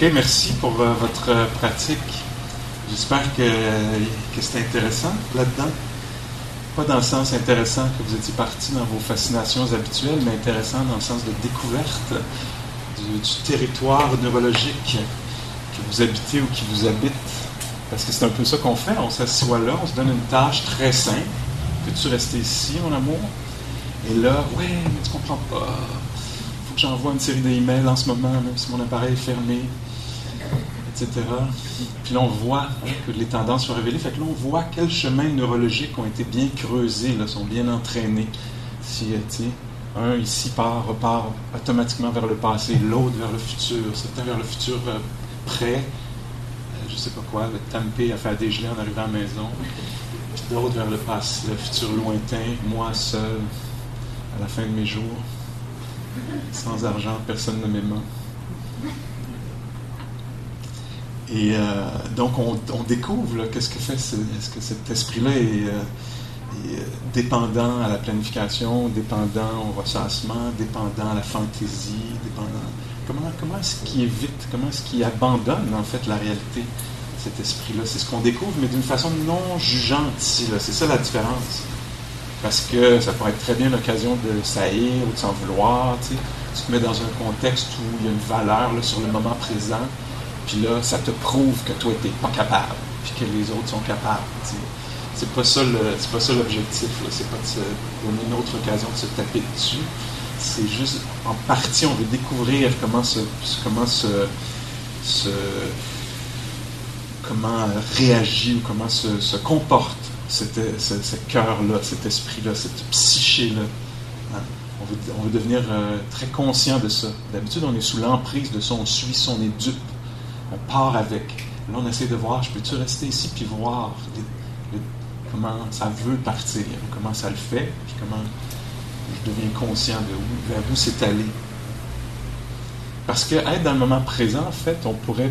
OK, merci pour euh, votre euh, pratique. J'espère que, que c'est intéressant là-dedans. Pas dans le sens intéressant que vous étiez parti dans vos fascinations habituelles, mais intéressant dans le sens de découverte du, du territoire neurologique que vous habitez ou qui vous habite. Parce que c'est un peu ça qu'on fait. On s'assoit là, on se donne une tâche très simple. Peux-tu rester ici, mon amour? Et là, ouais, mais tu comprends pas. Faut que j'envoie une série d'emails en ce moment, même si mon appareil est fermé etc. Puis là, on voit que les tendances sont révélées. Fait que là, on voit quels chemins neurologiques ont été bien creusés, sont bien entraînés. Si, un ici part, repart automatiquement vers le passé, l'autre vers le futur, certains vers le futur euh, prêt, euh, je sais pas quoi, le Tampé a fait dégeler en arrivant à la maison, puis d'autres vers le passé, le futur lointain, moi seul, à la fin de mes jours, sans argent, personne ne m'aimant. Et euh, donc, on, découvre qu'est-ce que fait, cet esprit-là est, euh, euh, dépendant à la planification, dépendant au ressassement, dépendant à la fantaisie, dépendant. Comment, comment est-ce qu'il évite, comment est-ce qu'il abandonne en fait la réalité, cet esprit-là? C'est ce qu'on découvre, mais d'une façon non jugeante ici. C'est ça la différence. Parce que ça pourrait être très bien l'occasion de saillir ou de s'en vouloir. Tu te mets dans un contexte où il y a une valeur sur le moment présent puis là, ça te prouve que toi, tu n'es pas capable, puis que les autres sont capables. C'est pas ça l'objectif. C'est pas de se donner une autre occasion de se taper dessus. C'est juste, en partie, on veut découvrir comment se, comment se, comment réagit ou comment se, comporte ce, cœur-là, cet esprit-là, cette psyché-là. Hein? On, veut, devenir euh, très conscient de ça. D'habitude, on est sous l'emprise de ça, on suit on est dupe on part avec. Là, on essaie de voir, je peux-tu rester ici puis voir comment ça veut partir, comment ça le fait, puis comment je deviens conscient de où, vers où c'est allé. Parce que être dans le moment présent, en fait, on pourrait,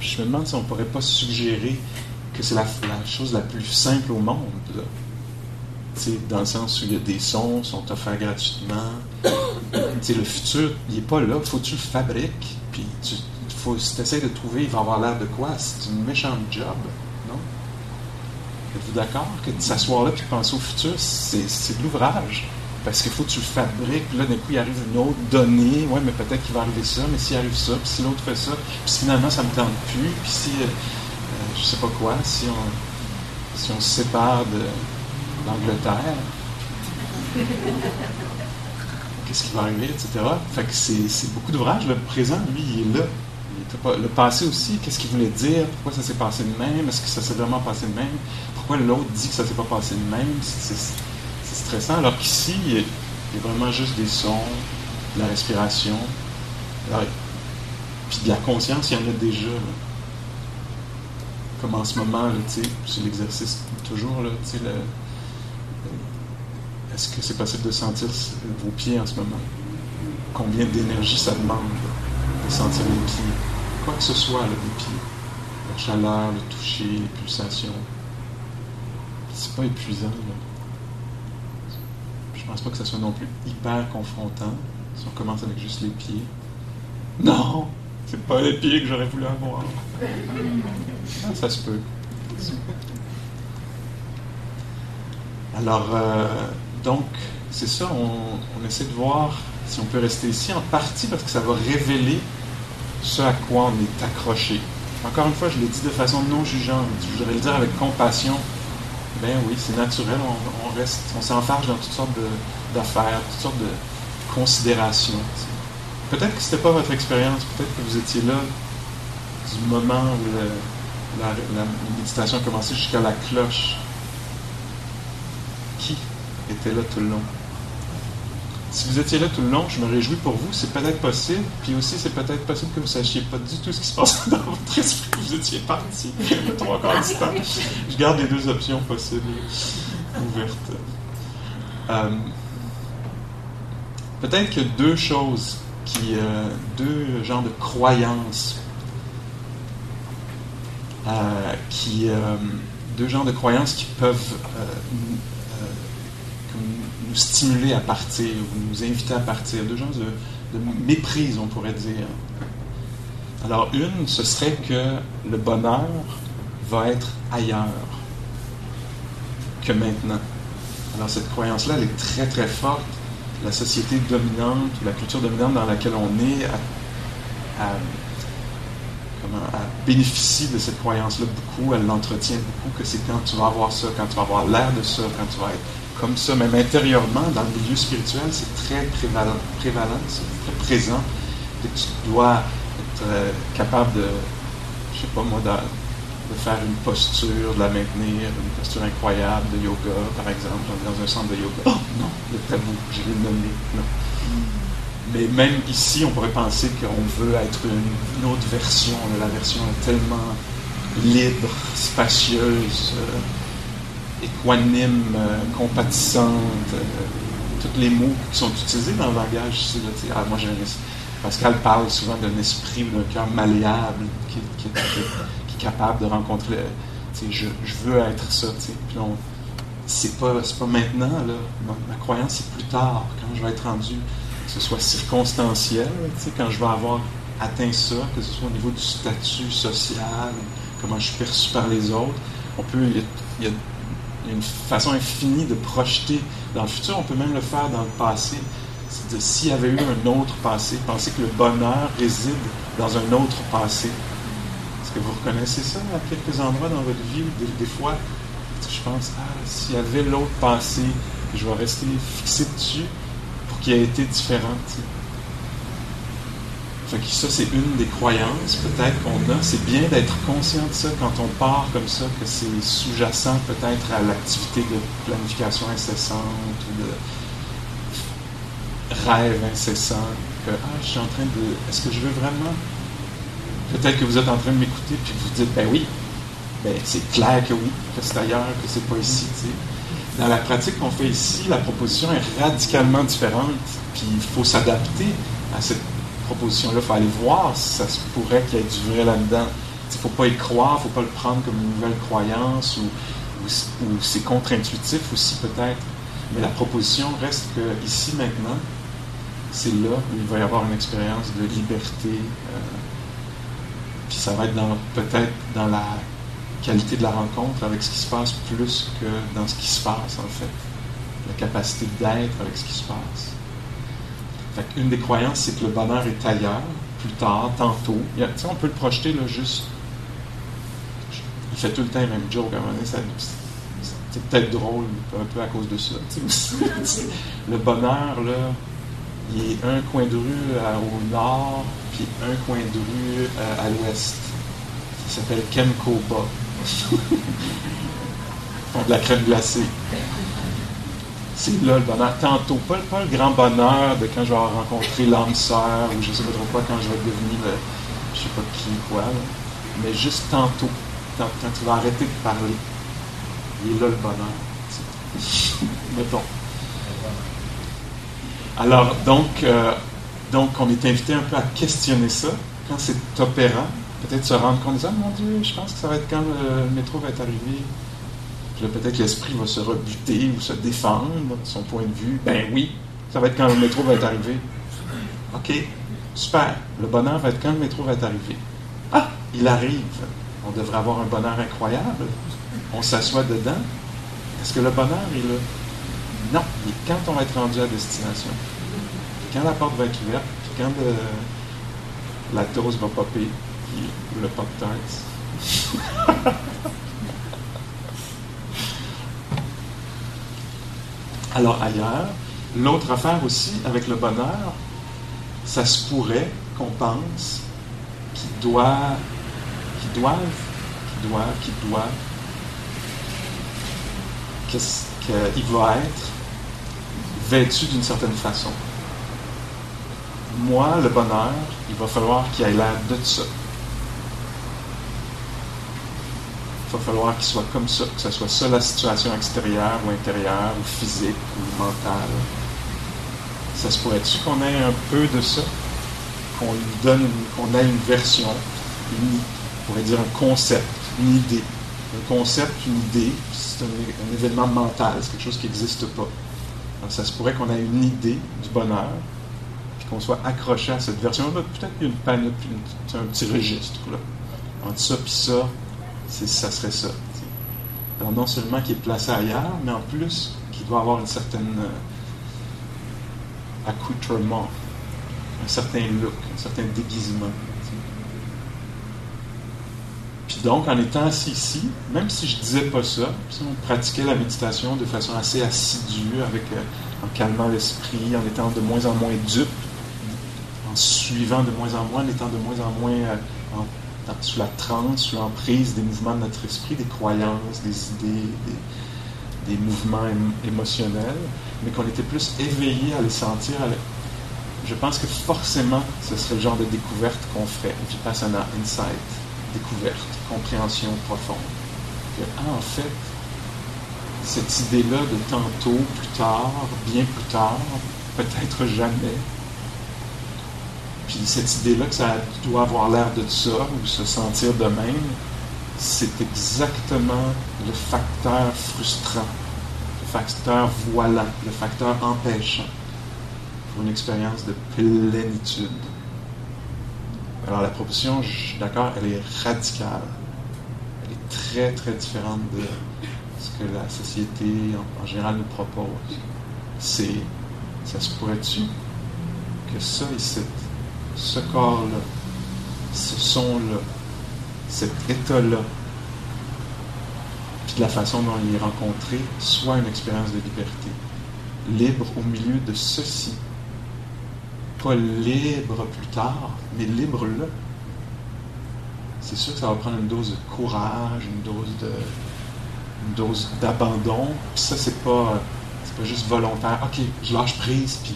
je me demande si on ne pourrait pas suggérer que c'est la, chose la plus simple au monde. Dans le sens où il y a des sons, sont offerts gratuitement. le futur, il n'est pas là, faut que tu le fabriques, puis tu, faut, si tu essaies de trouver, il va avoir l'air de quoi? C'est une méchante job, non? Êtes-vous d'accord que de s'asseoir là et de penser au futur, c'est de l'ouvrage? Parce qu'il faut que tu le fabriques, là, d'un coup, il arrive une autre donnée, ouais, mais peut-être qu'il va arriver ça, mais s'il arrive ça, puis si l'autre fait ça, puis finalement, ça me tente plus, puis si, euh, euh, je sais pas quoi, si on, si on se sépare de l'Angleterre, qu'est-ce qui va arriver, etc. Fait que c'est beaucoup d'ouvrage. Le présent, lui, il est là. Le passé aussi, qu'est-ce qu'il voulait dire? Pourquoi ça s'est passé de même? Est-ce que ça s'est vraiment passé de même? Pourquoi l'autre dit que ça s'est pas passé de même? C'est stressant. Alors qu'ici, il, y a vraiment juste des sons, de la respiration. puis de la conscience, il y en a déjà. Comme en ce moment, c'est l'exercice toujours, est-ce que c'est possible de sentir vos pieds en ce moment? Combien d'énergie ça demande de sentir les pieds? quoi que ce soit, le les pieds. La chaleur, le toucher, les pulsations. C'est pas épuisant. Là. Je pense pas que ça soit non plus hyper confrontant si on commence avec juste les pieds. Non, c'est pas les pieds que j'aurais voulu avoir. Ah, ça se peut. Alors, euh, donc, c'est ça, on, essaie de voir si on peut rester ici, en partie parce que ça va révéler ce à quoi on est accroché. Encore une fois, je l'ai dit de façon non jugeante. Je voudrais le dire avec compassion. Ben oui, c'est naturel, on, reste, on s'enfarge dans toutes sortes d'affaires, toutes sortes de considérations. Peut-être que ce n'était pas votre expérience, peut-être que vous étiez là du moment où la méditation a commencé jusqu'à la cloche. Qui était là tout le long? Si vous étiez là tout le long, je me réjouis pour vous. C'est peut-être possible. Puis aussi, c'est peut-être possible que vous ne sachiez pas du tout ce qui se passe dans votre esprit. Vous étiez parti trois quarts du. Je garde les deux options possibles ouvertes. Euh, peut-être que deux choses, qui, euh, deux genres de croyances, euh, deux genres de croyances qui peuvent nous stimuler à partir, ou nous inviter à partir, deux genres de, méprise, on pourrait dire. Alors, une, ce serait que le bonheur va être ailleurs que maintenant. Alors, cette croyance-là, elle est très, très forte. La société dominante, la culture dominante dans laquelle on est, à, comment, bénéficie de cette croyance-là beaucoup, elle l'entretient beaucoup, que c'est quand tu vas avoir ça, quand tu vas avoir l'air de ça, quand tu vas être comme ça, même intérieurement, dans le milieu spirituel, c'est très prévalent, prévalent c'est très présent, que tu dois être euh, capable de, je sais pas moi, de, faire une posture, de la maintenir, une posture incroyable de yoga, par exemple, dans un centre de yoga. Oh non, le tabou, je l'ai nommé, non. Mais même ici, on pourrait penser qu'on veut être une, autre version. La version est tellement libre, spacieuse, euh, équanime, euh, compatissante. Euh, tous les mots qui sont utilisés dans le langage ici. Là, ah, Pascal parle souvent d'un esprit ou d'un cœur malléable qui, est capable de rencontrer. Je, veux être ça. Puis c'est pas, maintenant. Ma croyance, c'est plus tard, quand je vais être rendu que ce soit circonstanciel, quand je vais avoir atteint ça, que ce soit au niveau du statut social, comment je suis perçu par les autres. On peut, il y, a, une façon infinie de projeter dans le futur. On peut même le faire dans le passé. S'il y avait eu un autre passé, penser que le bonheur réside dans un autre passé. Est-ce que vous reconnaissez ça à quelques endroits dans votre vie? Des, des fois, je pense, ah, s'il y avait l'autre passé, je vais rester fixé dessus, qui a été ça, c'est une des croyances peut-être qu'on a. C'est bien d'être conscient de ça quand on part comme ça, que c'est sous-jacent peut-être à l'activité de planification incessante ou de rêve incessant. Que, ah, je suis en train de. Est-ce que je veux vraiment? Peut-être que vous êtes en train de m'écouter puis vous dites, ben oui, ben, c'est clair que oui, que c'est ailleurs, que c'est pas ici. Dans la pratique qu'on fait ici, la proposition est radicalement différente, puis il faut s'adapter à cette proposition-là. Il faut aller voir si ça se pourrait qu'il y ait du vrai là-dedans. Il ne faut pas y croire, il ne faut pas le prendre comme une nouvelle croyance ou, c'est contre-intuitif aussi peut-être. Mais la proposition reste que ici maintenant, c'est là où il va y avoir une expérience de liberté. Euh, puis ça va être peut-être dans la qualité de la rencontre avec ce qui se passe plus que dans ce qui se passe, en fait. La capacité d'être avec ce qui se passe. Une des croyances, c'est que le bonheur est ailleurs, plus tard, tantôt. Il on peut le projeter là, juste. Il fait tout le temps le même joke. À un moment donné, c'est peut-être drôle, un peu à cause de ça. le bonheur, là, il est un coin de rue au nord, puis un coin de rue à l'ouest. Ça s'appelle Kemkoba de la crème glacée. C'est là le bonheur. Tantôt, pas, pas, le grand bonheur de quand je vais rencontrer l'âme sœur ou je sais pas trop quoi, quand je vais devenir le, je sais pas qui, quoi, mais juste tantôt, quand, tu vas arrêter de parler, il est là le bonheur. Mettons. Alors, donc, euh, donc, on est invité un peu à questionner ça quand c'est opérant peut-être se rendre compte, ah mon Dieu, je pense que ça va être quand le métro va être arrivé. Puis là, peut-être l'esprit va se rebuter ou se défendre son point de vue. Ben oui, ça va être quand le métro va être arrivé. OK, super. Le bonheur va être quand le métro va être arrivé. Ah, il arrive. On devrait avoir un bonheur incroyable. On s'assoit dedans. Est-ce que le bonheur est là? Non, mais quand on va être rendu à destination. quand la porte va être ouverte, puis quand la dose va popper, le pop Alors ailleurs, l'autre affaire aussi avec le bonheur, ça se pourrait qu'on pense qu'il doit, qu'il doivent, qu'il doivent, qu'il doit, qu'il va être vêtu d'une certaine façon. Moi, le bonheur, il va falloir qu'il ait l'air de ça. Il va falloir qu'il soit comme ça, que ce soit ça la situation extérieure ou intérieure, ou physique, ou mentale. Ça se pourrait-tu qu'on ait un peu de ça? Qu'on lui donne, qu'on ait une version, on pourrait dire un concept, une idée. Un concept, une idée, c'est un, événement mental, c'est quelque chose qui n'existe pas. ça se pourrait qu'on ait une idée du bonheur, puis qu'on soit accroché à cette version-là. Peut-être qu'il y a une panoplie, un petit registre. Là. Entre ça et ça, ça serait ça. Non seulement qui est placé ailleurs, mais en plus qui doit avoir une certaine euh, accoutrement, un certain look, un certain déguisement. Puis donc, en étant assis ici, même si je ne disais pas ça, si on pratiquait la méditation de façon assez assidue, avec, euh, en calmant l'esprit, en étant de moins en moins dupe, en suivant de moins en moins, en étant de moins en moins euh, sous la transe, sous l'emprise des mouvements de notre esprit, des croyances, des idées, des, mouvements émotionnels, mais qu'on était plus éveillé à les sentir. Je pense que forcément, ce serait le genre de découverte qu'on ferait. Vipassana Insight, découverte, compréhension profonde. ah, en fait, cette idée-là de tantôt, plus tard, bien plus tard, peut-être jamais, puis cette idée-là que ça doit avoir l'air de ça, ou se sentir de même, c'est exactement le facteur frustrant, le facteur voilant, le facteur empêchant pour une expérience de plénitude. Alors la proposition, je suis d'accord, elle est radicale. Elle est très, très différente de ce que la société en, général nous propose. C'est, ça se pourrait-tu que ça ici, ce corps-là, ce son-là, cet état-là, puis de la façon dont il est rencontré, soit une expérience de liberté. Libre au milieu de ceci. Pas libre plus tard, mais libre là. C'est sûr que ça va prendre une dose de courage, une dose de une dose d'abandon. Puis ça, c'est pas, c'est pas juste volontaire. OK, je lâche prise, puis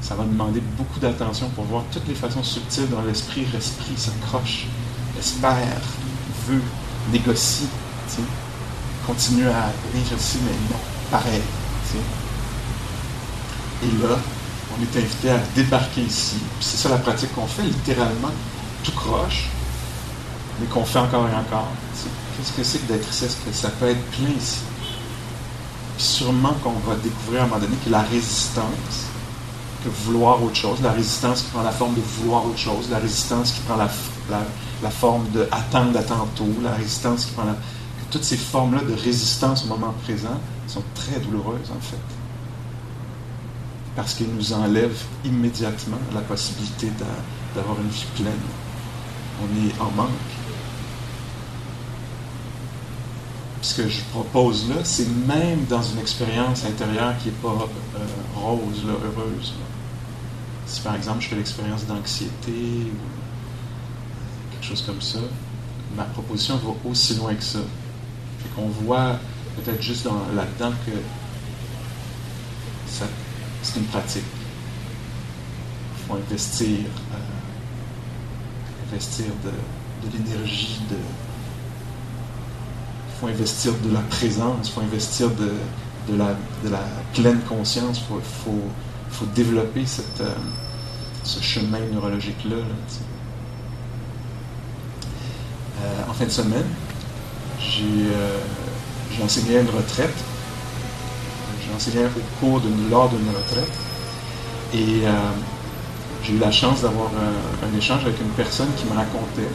ça va demander beaucoup d'attention pour voir toutes les façons subtiles dont l'esprit respire, s'accroche, espère, veut, négocie, continue à vivre ici, mais non, pareil. Et là, on est invité à débarquer ici. C'est ça la pratique qu'on fait, littéralement, tout croche, mais qu'on fait encore et encore. Qu'est-ce que c'est que d'être ici? Est-ce que ça peut être plein ici? Puis sûrement qu'on va découvrir à un moment donné que la résistance, vouloir autre chose, la résistance qui prend la forme de vouloir autre chose, la résistance qui prend la, la, forme de attendre à tantôt, la résistance qui prend la... Toutes ces formes-là de résistance au moment présent sont très douloureuses en fait. Parce qu'elles nous enlèvent immédiatement la possibilité d'avoir une vie pleine. On est en manque. ce que je propose là, c'est même dans une expérience intérieure qui n'est pas euh, rose, heureuse. Si par exemple je fais l'expérience d'anxiété ou quelque chose comme ça, ma proposition va aussi loin que ça. Fait qu'on voit peut-être juste là-dedans que c'est une pratique. Il faut investir, euh, investir de, l'énergie, de, il faut investir de la présence, il faut investir de, la, pleine conscience, il faut, développer cette, euh, ce chemin neurologique-là. euh, en fin de semaine, j'ai euh, enseigné à une retraite. J'ai enseigné au cours lors d'une retraite. Et j'ai eu la chance d'avoir un échange avec une personne qui me racontait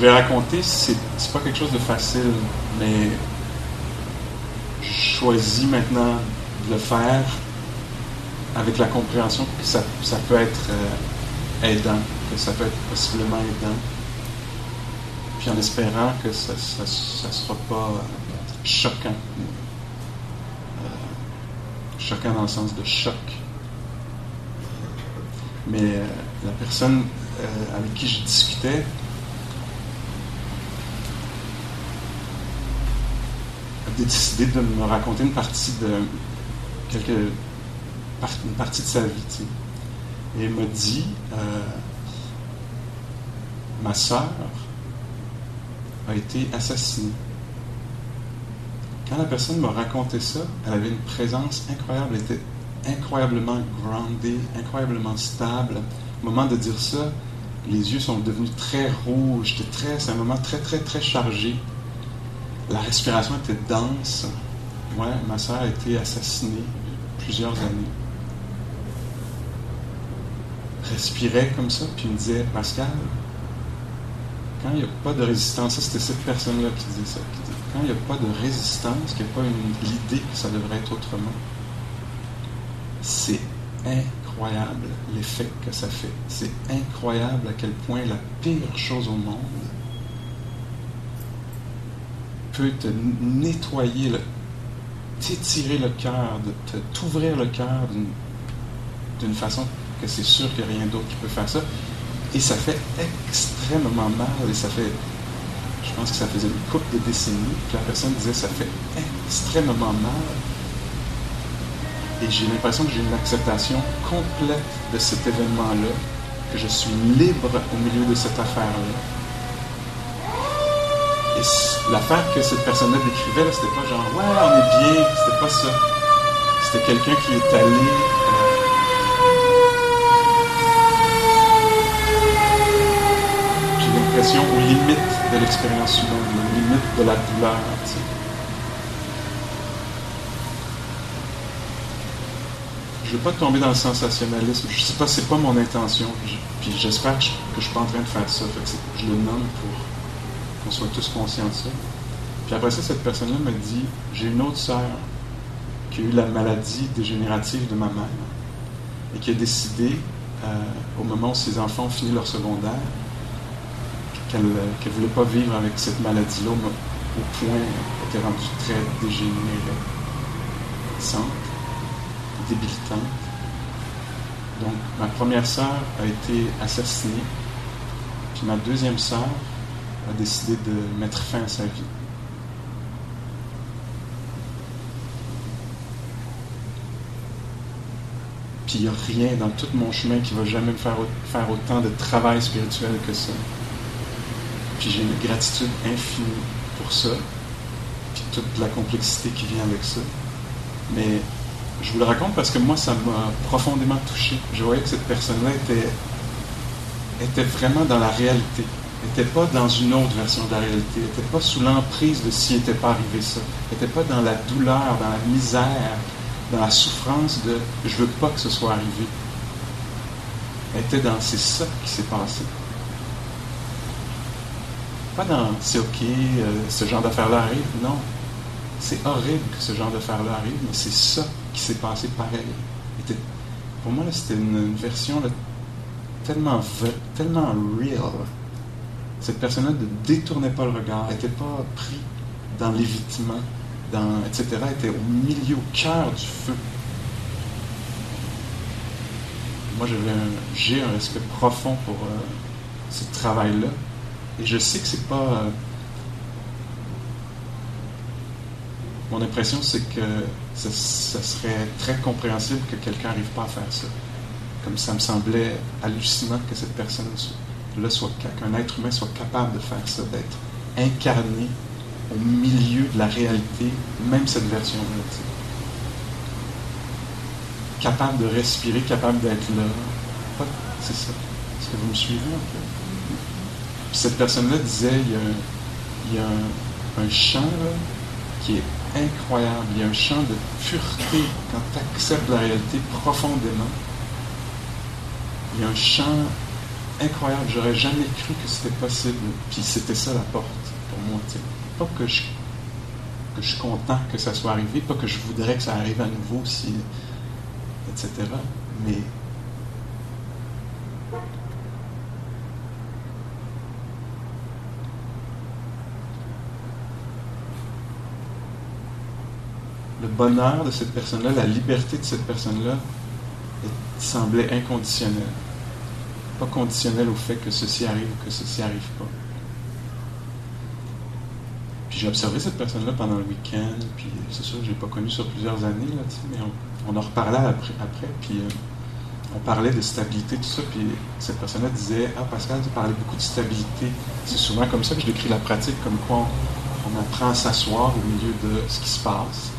je vais raconter, c'est, pas quelque chose de facile, mais je choisis maintenant de le faire avec la compréhension que ça, peut être euh, aidant, que ça peut être possiblement aidant, puis en espérant que ça ne sera pas choquant. Euh, choquant dans le sens de choc. Mais euh, la personne avec qui je discutais, décidé de me raconter une partie de quelques une partie de sa vie. Et il m'a dit euh, ma sœur a été assassinée quand la personne m'a raconté ça, elle avait une présence incroyable, elle était incroyablement groundée, incroyablement stable. Au moment de dire ça, les yeux sont devenus très rouges, très, c'est un moment très, très, très chargé. La respiration était dense. Ouais, ma soeur a été assassinée plusieurs années. Respirait comme ça, puis me disait, Pascal, quand il n'y a pas de résistance, ça c'était cette personne-là qui disait ça, quand il n'y a pas de résistance, qu'il n'y a pas l'idée que ça devrait être autrement, c'est incroyable l'effet que ça fait. C'est incroyable à quel point la pire chose au monde peut te nettoyer, t'étirer le cœur, t'ouvrir le cœur d'une façon que c'est sûr qu'il n'y a rien d'autre qui peut faire ça. Et ça fait extrêmement mal et ça fait je pense que ça faisait une couple de décennies que la personne disait ça fait extrêmement mal. Et j'ai l'impression que j'ai une acceptation complète de cet événement-là, que je suis libre au milieu de cette affaire-là. L'affaire que cette personne-là décrivait, c'était pas genre ouais, on est bien, c'était pas ça. C'était quelqu'un qui est allé. Euh, j'ai l'impression aux limites de l'expérience humaine, la limite de la douleur. Je ne veux pas tomber dans le sensationnalisme. Je sais pas, c'est pas mon intention. puis j'espère que je suis pas en train de faire ça. je le nomme pour qu'on soit tous conscients de ça. Puis après ça, cette personne-là m'a dit J'ai une autre sœur qui a eu la maladie dégénérative de ma mère et qui a décidé, euh, au moment où ses enfants ont fini leur secondaire, qu'elle ne voulait pas vivre avec cette maladie-là au point qu'elle était rendue très dégénérée, débilitante. Donc, ma première sœur a été assassinée, puis ma deuxième sœur a décidé de mettre fin à sa vie. Puis il n'y a rien dans tout mon chemin qui va jamais me faire, faire autant de travail spirituel que ça. Puis j'ai une gratitude infinie pour ça, puis toute la complexité qui vient avec ça. Mais je vous le raconte parce que moi, ça m'a profondément touché. Je voyais que cette personne-là était, était vraiment dans la réalité. N'était pas dans une autre version de la réalité. n'était pas sous l'emprise de s'il n'était pas arrivé ça. n'était pas dans la douleur, dans la misère, dans la souffrance de je veux pas que ce soit arrivé. Elle était dans c'est ça qui s'est passé dans c'est OK, euh, ce genre d'affaire-là arrive. Non. C'est horrible que ce genre d'affaire-là arrive, mais c'est ça qui s'est passé pareil. pour moi, c'était une, version tellement, tellement real. Cette personne-là ne détournait pas le regard, n'était pas pris dans l'évitement, dans, etc. Était au milieu, au cœur du feu. Moi, j'ai un respect profond pour euh, ce travail-là. Et je sais que c'est pas. Euh, mon impression, c'est que ça, serait très compréhensible que quelqu'un n'arrive pas à faire ça. Comme ça me semblait hallucinant que cette soit, qu'un être humain soit capable de faire ça, d'être incarné au milieu de la réalité, même cette version-là. Capable de respirer, capable d'être là. C'est ça. Est-ce que vous me suivez un cette personne-là disait, il y a un, chant qui est incroyable. Il y a un chant de pureté quand tu acceptes la réalité profondément. Il y a un chant incroyable. J'aurais jamais cru que c'était possible. Puis c'était ça la porte pour moi. Pas que je, que je suis content que ça soit arrivé, pas que je voudrais que ça arrive à nouveau, si, etc. Mais le bonheur de cette personne-là, la liberté de cette personne-là semblait inconditionnelle. Pas conditionnelle au fait que ceci arrive ou que ceci arrive pas. Puis j'ai observé cette personne-là pendant le week-end, puis c'est sûr, je l'ai pas connu sur plusieurs années, là, mais on, en reparlait après, puis euh, on parlait de stabilité, tout ça, puis cette personne-là disait Ah, Pascal, tu parlais beaucoup de stabilité. C'est souvent comme ça que je décris la pratique, comme quoi on, on apprend à s'asseoir au milieu de ce qui se passe.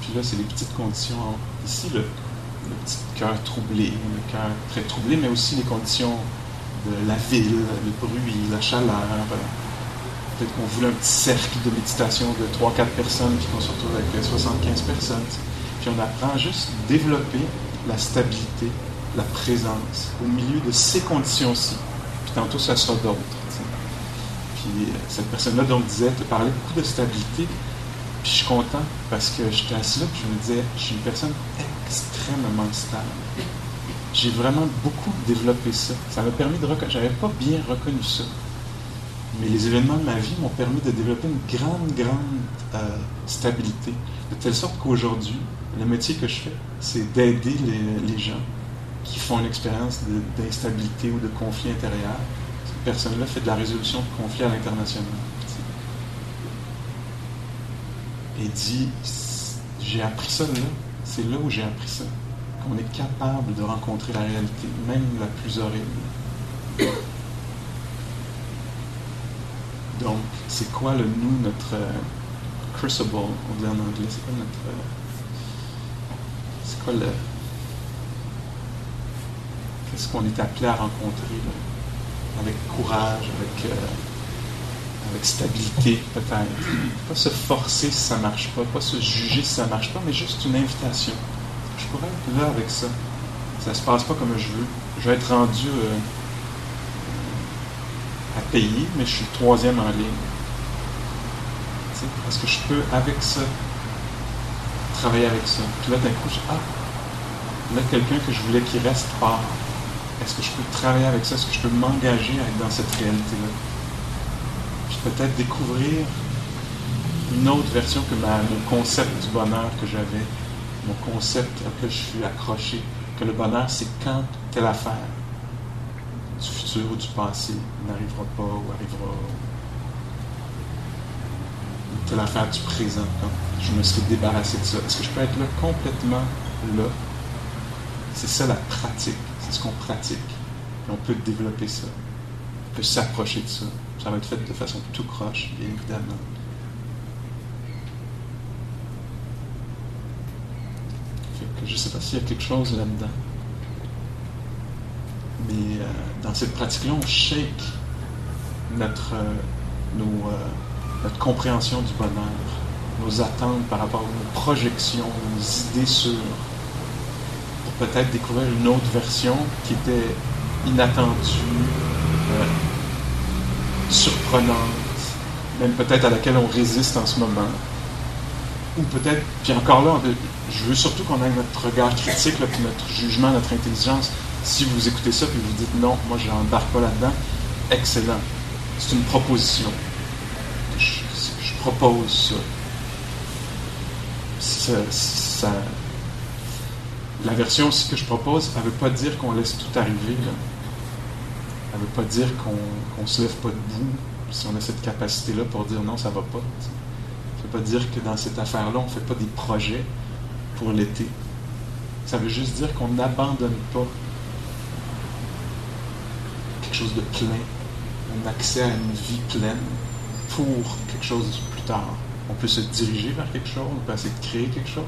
Puis là, c'est les petites conditions. Ici, le, le petit cœur troublé, le cœur très troublé, mais aussi les conditions de la ville, le bruit, la chaleur. Peut-être qu'on voulait un petit cercle de méditation de 3-4 personnes, puis qu'on se retrouve avec 75 personnes. Puis on apprend juste à développer la stabilité, la présence au milieu de ces conditions-ci. Puis tantôt, ça sera d'autres. Puis euh, cette personne-là donc disait, te parlait beaucoup de stabilité. Puis je suis content parce que j'étais assis là, puis je me disais, je suis une personne extrêmement stable. J'ai vraiment beaucoup développé ça. Ça m'a permis de reconnaître. J'avais pas bien reconnu ça. Mais les événements de ma vie m'ont permis de développer une grande, grande euh, stabilité. De telle sorte qu'aujourd'hui, le métier que je fais, c'est d'aider les, gens qui font une expérience d'instabilité ou de conflit intérieur. Cette personne-là fait de la résolution de conflits à l'international. Et dit, j'ai appris ça là, c'est là où j'ai appris ça, qu'on est capable de rencontrer la réalité, même la plus horrible. Donc, c'est quoi le nous, notre euh, crucible, on dit en anglais, c'est quoi notre. Euh, c'est quoi le. Qu'est-ce qu'on est appelé à rencontrer, avec courage, avec, euh, avec stabilité, peut-être. Pas se forcer si ça ne marche pas, pas se juger si ça ne marche pas, mais juste une invitation. Je pourrais être là avec ça. Ça ne se passe pas comme je veux. Je vais être rendu à payer, mais je suis troisième en ligne. Est-ce que je peux, avec ça, travailler avec ça? Puis là, d'un coup, je ah, là, quelqu'un que je voulais qu'il reste part. Est-ce que je peux travailler avec ça? Est-ce que je peux m'engager dans cette réalité-là? Peut-être découvrir une autre version que mon concept du bonheur que j'avais, mon concept auquel je suis accroché, que le bonheur, c'est quand telle affaire du futur ou du passé n'arrivera pas ou arrivera. Telle affaire du présent. Quand je me suis débarrassé de ça. Est-ce que je peux être là complètement là? C'est ça la pratique. C'est ce qu'on pratique. Et on peut développer ça. On peut s'approcher de ça. Ça va être fait de façon tout croche, bien évidemment. je ne sais pas s'il y a quelque chose là-dedans. Mais euh, dans cette pratique-là, on shake notre, euh, euh, notre compréhension du bonheur, nos attentes par rapport à nos projections, nos idées sur, pour peut-être découvrir une autre version qui était inattendue, surprenante, même peut-être à laquelle on résiste en ce moment. Ou peut-être, puis encore là, je veux surtout qu'on ait notre regard critique, puis notre jugement, notre intelligence si vous écoutez ça et vous dites non, moi je n'embarque pas là-dedans, excellent. C'est une proposition. Je, propose ça. La version aussi que je propose, elle ne veut pas dire qu'on laisse tout arriver. Elle ne veut pas dire qu'on ne se lève pas debout si on a cette capacité-là pour dire non, ça ne va pas. Ça ne veut pas dire que dans cette affaire-là, on ne fait pas des projets pour l'été. Ça veut juste dire qu'on n'abandonne pas chose de plein, un accès à une vie pleine pour quelque chose plus tard. On peut se diriger vers quelque chose, on peut essayer de créer quelque chose.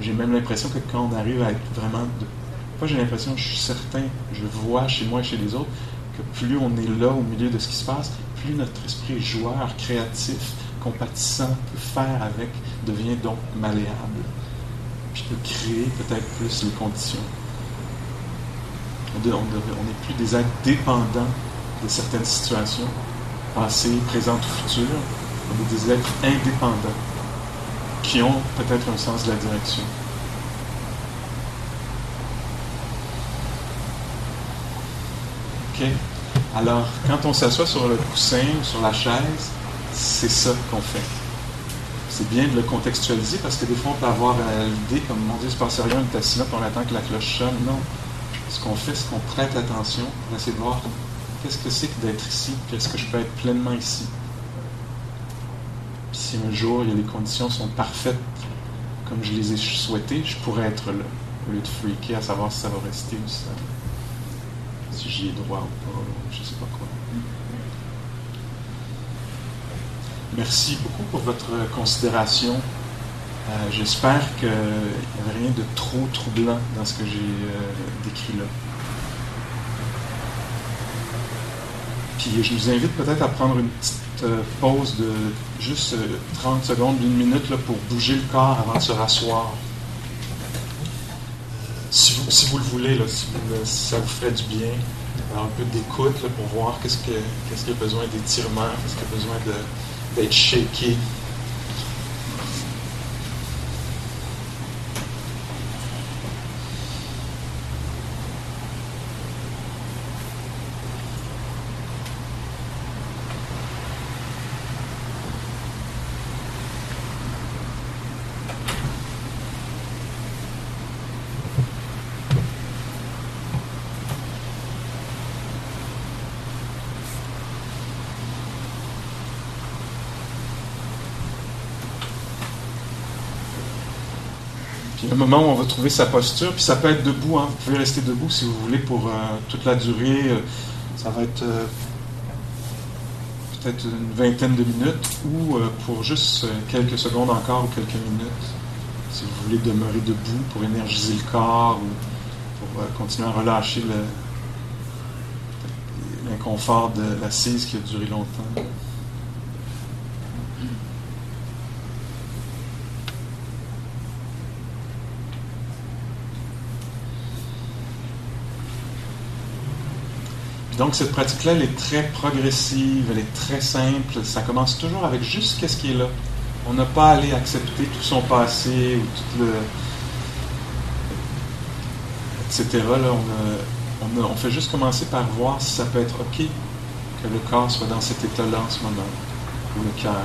J'ai même l'impression que quand on arrive à être vraiment... De, pas j'ai l'impression, je suis certain, je vois chez moi et chez les autres, que plus on est là au milieu de ce qui se passe, plus notre esprit joueur, créatif, compatissant, peut faire avec, devient donc malléable. Puis peut créer peut-être plus les conditions on n'est plus des êtres dépendants de certaines situations, passées, présentes ou futures. On est des êtres indépendants qui ont peut-être un sens de la direction. Alors, quand on s'assoit sur le coussin ou sur la chaise, c'est ça qu'on fait. C'est bien de le contextualiser parce que des fois, on peut avoir l'idée comme, mon Dieu, il se passe on est assis là, on attend que la cloche sonne. Non ce qu'on fait, c'est qu'on prête attention, on essaie de voir qu'est-ce que c'est que d'être ici, puis est-ce que je peux être pleinement ici. Si un jour les conditions sont parfaites comme je les ai souhaitées, je pourrais être là, au lieu de freaker à savoir si ça va rester ou si, si j'y ai droit ou pas, je sais pas quoi. merci beaucoup pour votre considération. Euh, j'espère qu'il n'y avait rien de trop troublant dans ce que j'ai euh, décrit là. Puis je vous invite peut-être à prendre une petite pause de juste 30 secondes, une minute là, pour bouger le corps avant de se rasseoir. Si vous, le voulez, là, si, ça vous ferait du bien, un peu d'écoute pour voir qu'est-ce, que, qu'est-ce qu'il y a besoin d'étirement, qu'est-ce qu'il y a besoin d'être shaké. un moment où on va trouver sa posture, puis ça peut être debout, hein. vous pouvez rester debout si vous voulez pour euh, toute la durée. Euh, ça va être euh, peut-être une vingtaine de minutes ou pour juste quelques secondes encore ou quelques minutes. Si vous voulez demeurer debout pour énergiser le corps ou pour continuer à relâcher l'inconfort de l'assise qui a duré longtemps. Donc cette pratique-là, elle est très progressive, elle est très simple. Ça commence toujours avec juste qu'est-ce qui est là. On n'a pas à aller accepter tout son passé ou tout le. etc. On, fait juste commencer par voir si ça peut être OK que le corps soit dans cet état-là en ce moment, ou le cœur.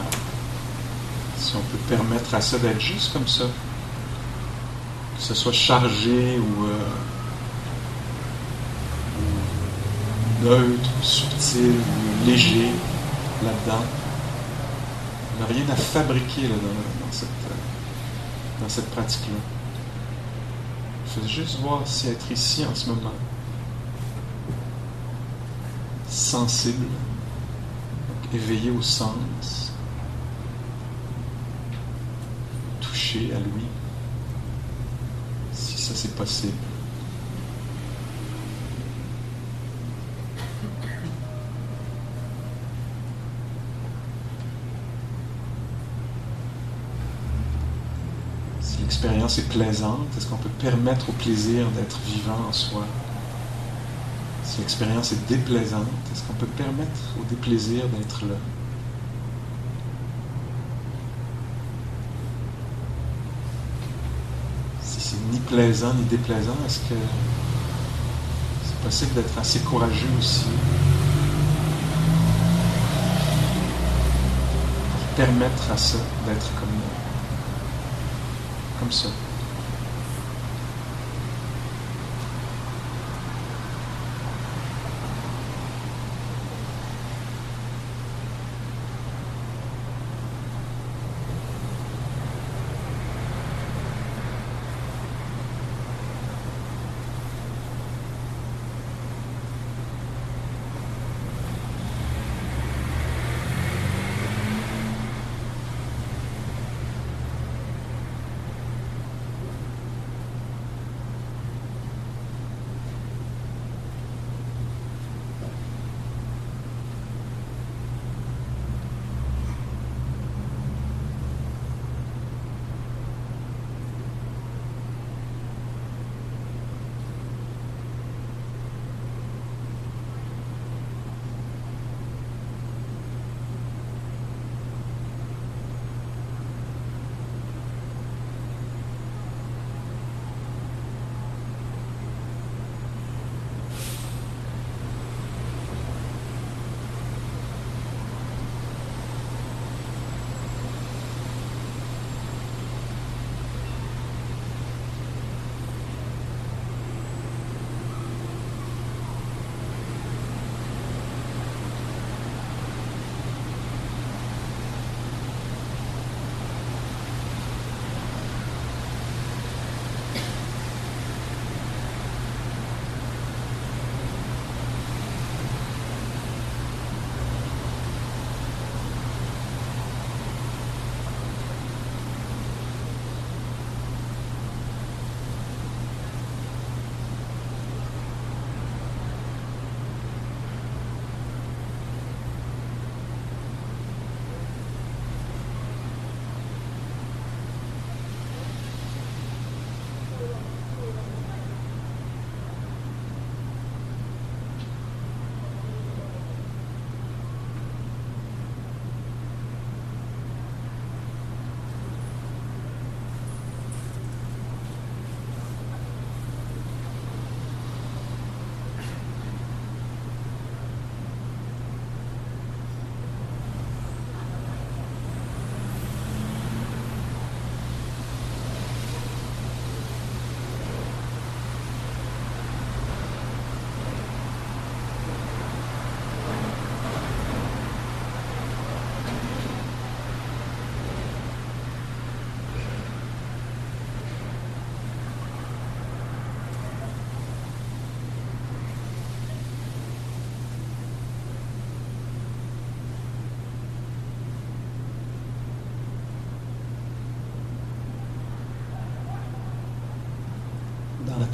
Si on peut permettre à ça d'être juste comme ça, que ce soit chargé ou. Euh, neutre, subtil, léger là-dedans. On n'a rien à fabriquer là, dans, cette, dans cette pratique-là. Il faut juste voir si être ici en ce moment, sensible, éveillé au sens, touché à lui, si ça c'est possible. L'expérience est plaisante, est-ce qu'on peut permettre au plaisir d'être vivant en soi? Si l'expérience est déplaisante, est-ce qu'on peut permettre au déplaisir d'être là? Si c'est ni plaisant ni déplaisant, est-ce que c'est possible d'être assez courageux aussi? Pour permettre à ça d'être comme nous comme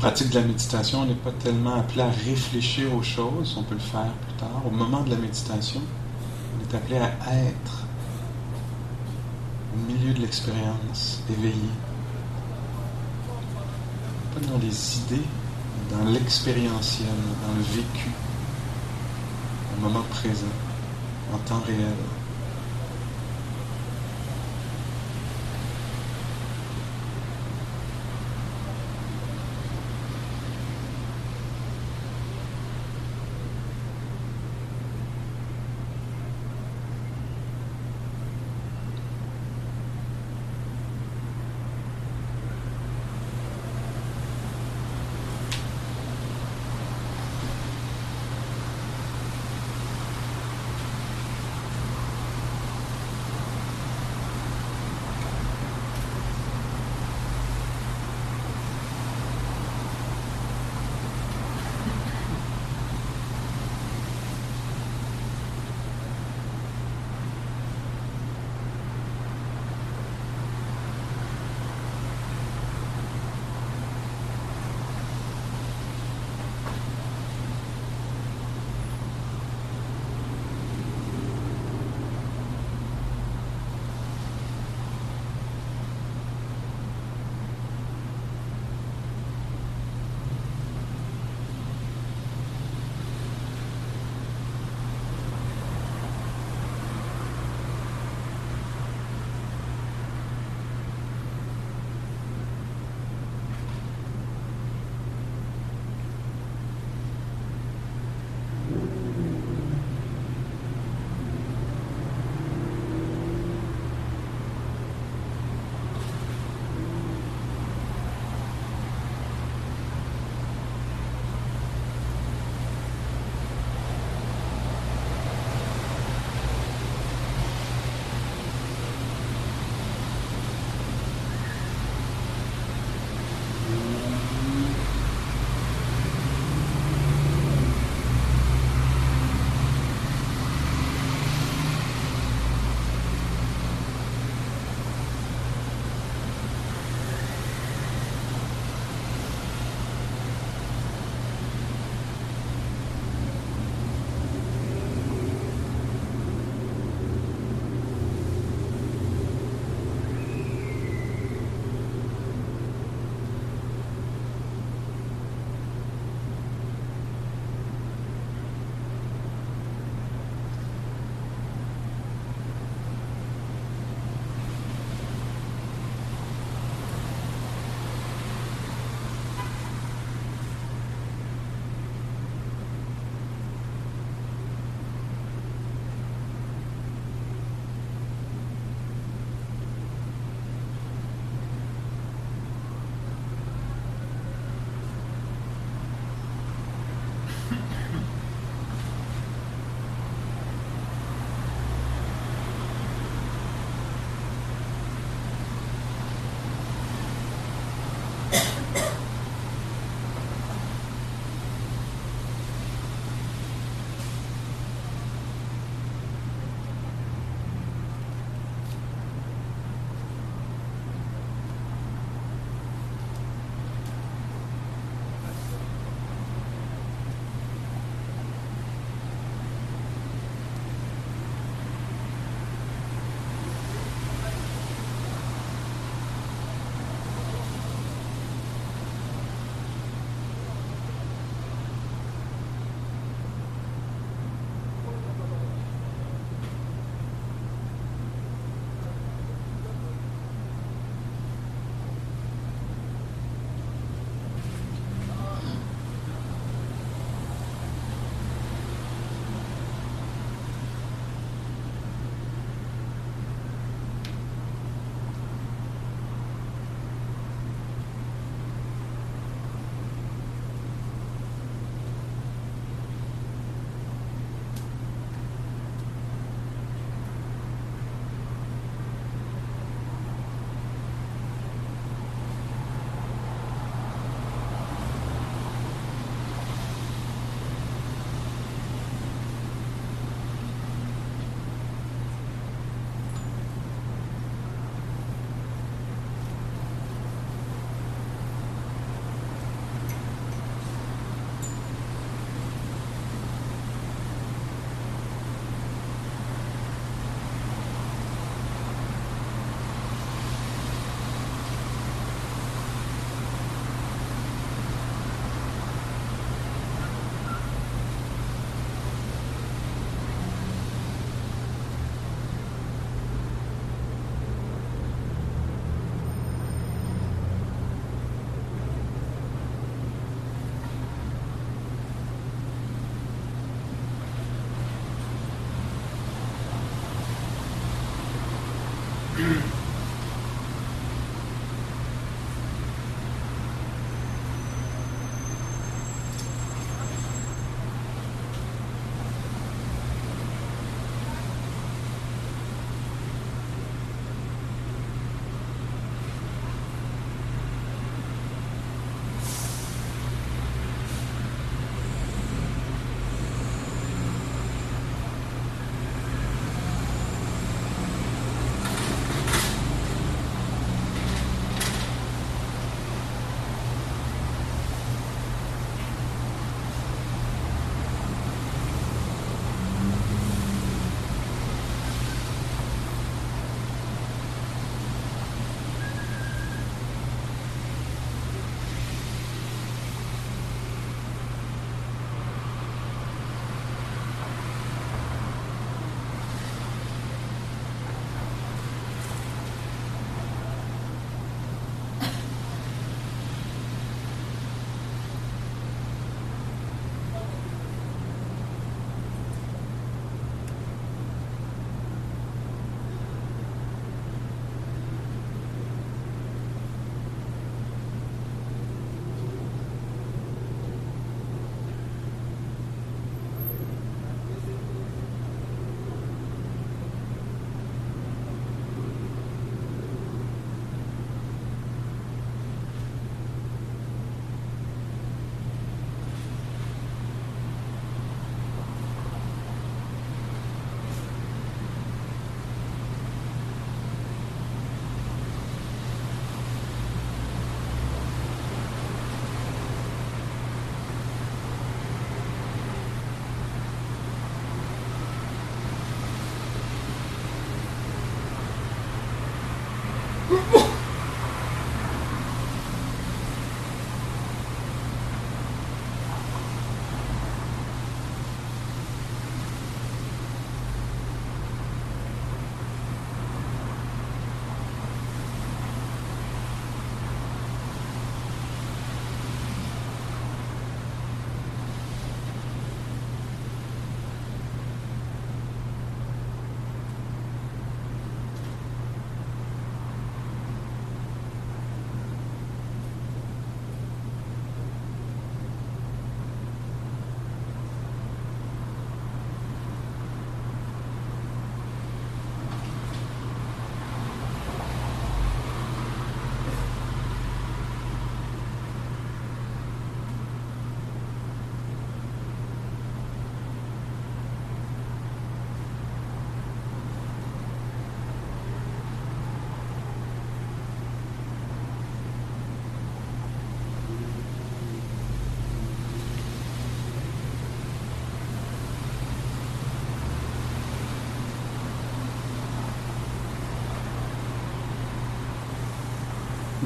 pratique de la méditation, on n'est pas tellement appelé à réfléchir aux choses, on peut le faire plus tard. Au moment de la méditation, on est appelé à être au milieu de l'expérience, éveillé. Pas dans les idées, mais dans l'expérientiel, dans le vécu, au moment présent, en temps réel.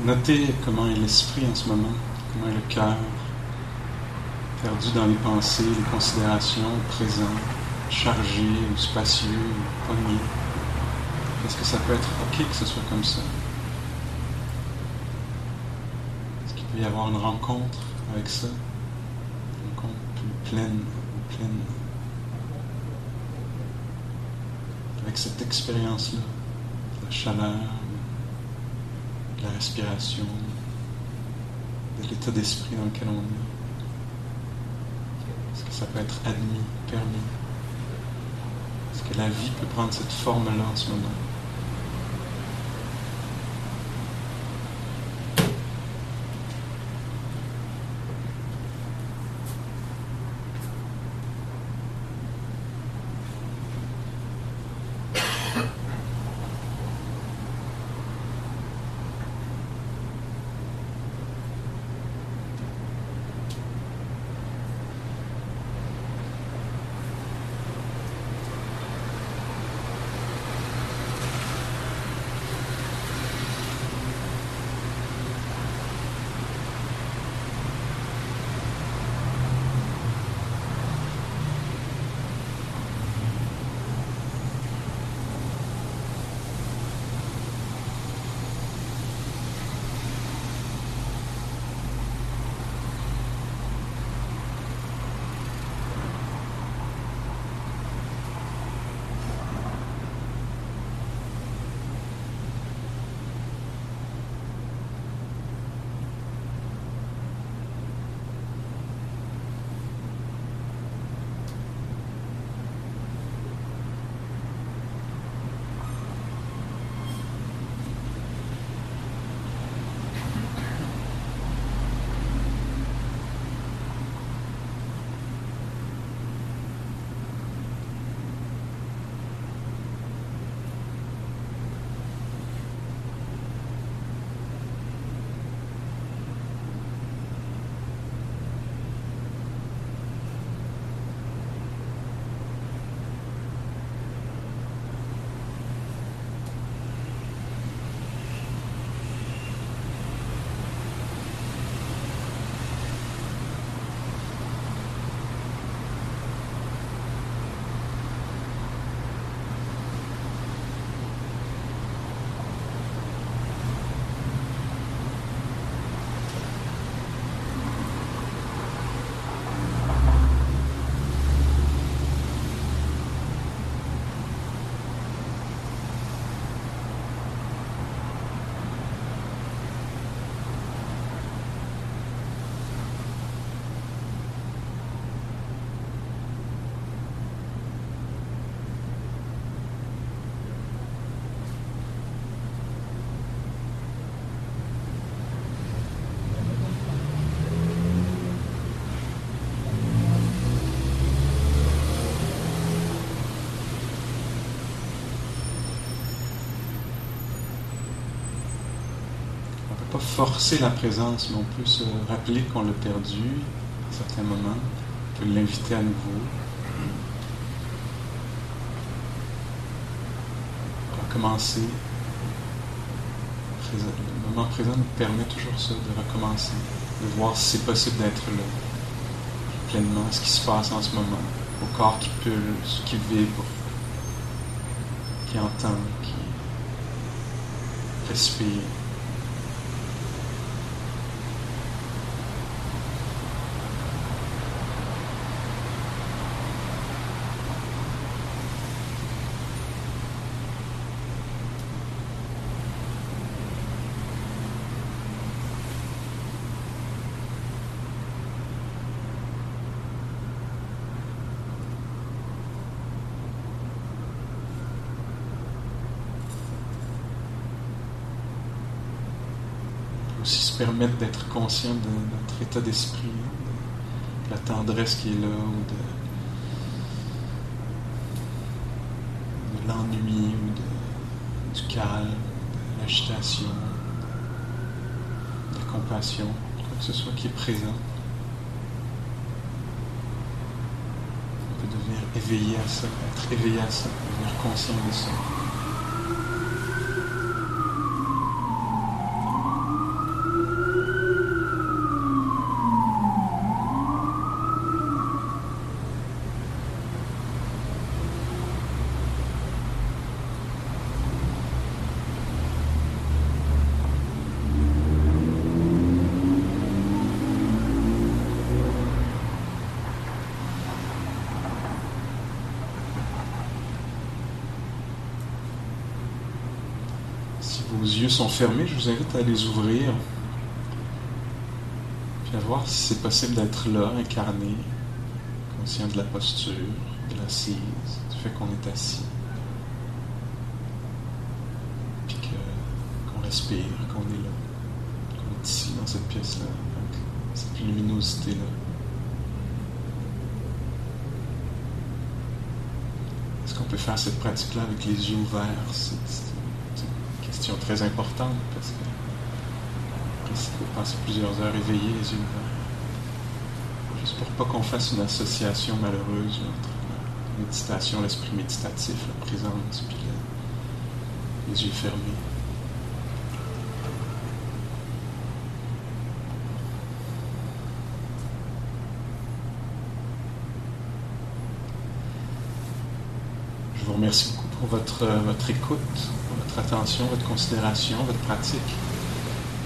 Notez comment est l'esprit en ce moment, comment est le cœur, perdu dans les pensées, les considérations, présent, chargé ou spacieux ou pogné. Est-ce que ça peut être OK que ce soit comme ça? Est-ce qu'il peut y avoir une rencontre avec ça? Une rencontre plus pleine ou pleine? Avec cette expérience-là, la chaleur, respiration, de l'état d'esprit dans lequel on est. Est-ce que ça peut être admis, permis? Est-ce que la vie peut prendre cette forme-là en ce moment? Forcer la présence, mais on peut se rappeler qu'on l'a perdu à certains moments. On peut l'inviter à nouveau. Recommencer. Le moment présent nous permet toujours ça, de recommencer, de voir si c'est possible d'être là, pleinement, ce qui se passe en ce moment, au corps qui pulse, qui vibre, qui entend, qui respire. Permettre d'être conscient de notre état d'esprit, de la tendresse qui est là, ou de, l'ennui, ou du calme, de l'agitation, de la compassion, quoi que ce soit qui est présent. On peut devenir éveillé à ça, être éveillé à ça, devenir conscient de ça. vos yeux sont fermés, je vous invite à les ouvrir. Puis à voir si c'est possible d'être là, incarné, conscient de la posture, de l'assise, du fait qu'on est assis. Puis qu'on respire, qu'on est là, qu'on est ici, dans cette pièce-là, avec cette luminosité-là. Est-ce qu'on peut faire cette pratique-là avec les yeux ouverts? Très importante parce que il faut passer plusieurs heures éveillés, les ouverts. Juste pour pas qu'on fasse une association malheureuse entre la méditation, l'esprit méditatif, la présence, puis les yeux fermés. Je vous remercie pour votre, écoute votre attention, votre considération, votre pratique.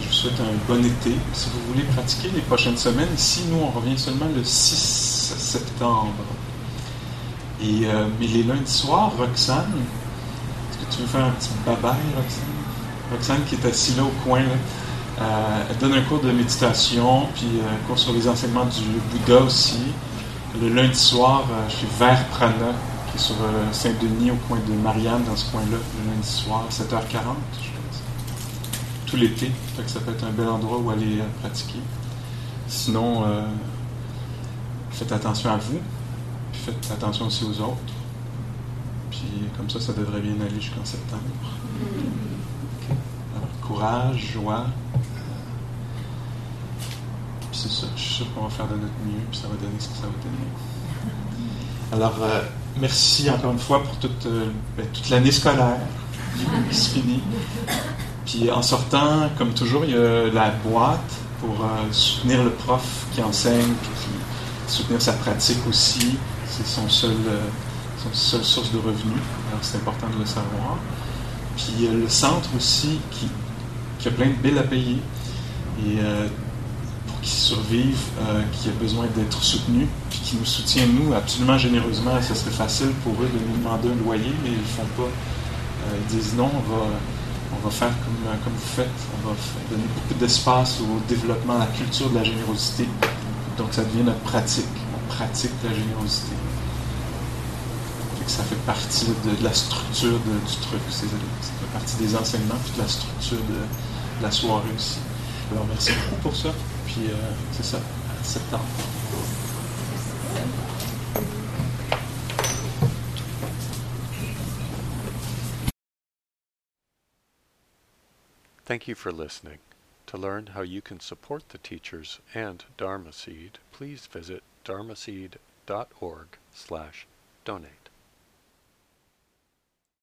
Je vous souhaite un bon été. Si vous voulez pratiquer les prochaines semaines, ici, nous, on revient seulement le 6 septembre. Et, euh, mais les lundis soirs, Roxane, est-ce que tu veux faire un petit babaille, Roxane? Roxane qui est assise là au coin, euh, elle donne un cours de méditation, puis euh, un cours sur les enseignements du Bouddha aussi. Le lundi soir, je suis vers Prana, sur euh, Saint-Denis, au coin de Marianne, dans ce coin-là, le lundi soir, 7h40, je pense. Tout l'été. ça peut être un bel endroit où aller euh, pratiquer. Sinon, euh, faites attention à vous, puis faites attention aussi aux autres. Puis comme ça, ça devrait bien aller jusqu'en septembre. Alors, courage, joie. Puis c'est ça, je suis sûr qu'on va faire de notre mieux, puis ça va donner ce que ça va donner. Alors, merci encore une fois pour toute, euh, ben, toute l'année scolaire qui se finit. Puis en sortant, comme toujours, il y a la boîte pour euh, soutenir le prof qui enseigne, soutenir sa pratique aussi. C'est son seul, euh, son seule source de revenus. Alors c'est important de le savoir. Puis le centre aussi qui, qui a plein de billes à payer. Et qui survivent, euh, qui a besoin d'être soutenu, puis qui nous soutient, nous, absolument généreusement. Ce serait facile pour eux de nous demander un loyer, mais ils ne font pas. Euh, ils disent non, on va, on va faire comme, euh, comme vous faites. On va donner beaucoup d'espace au développement, à la culture de la générosité. Donc ça devient notre pratique. On pratique la générosité. ça fait partie de, la structure du truc. Ça fait partie des enseignements, puis de la structure de, de la soirée aussi. Alors merci beaucoup pour ça. Puis euh, c'est ça, septembre. Thank you for listening. To learn how you can support the teachers and Dharma Seed, please visit dharmaseed.org slash donate.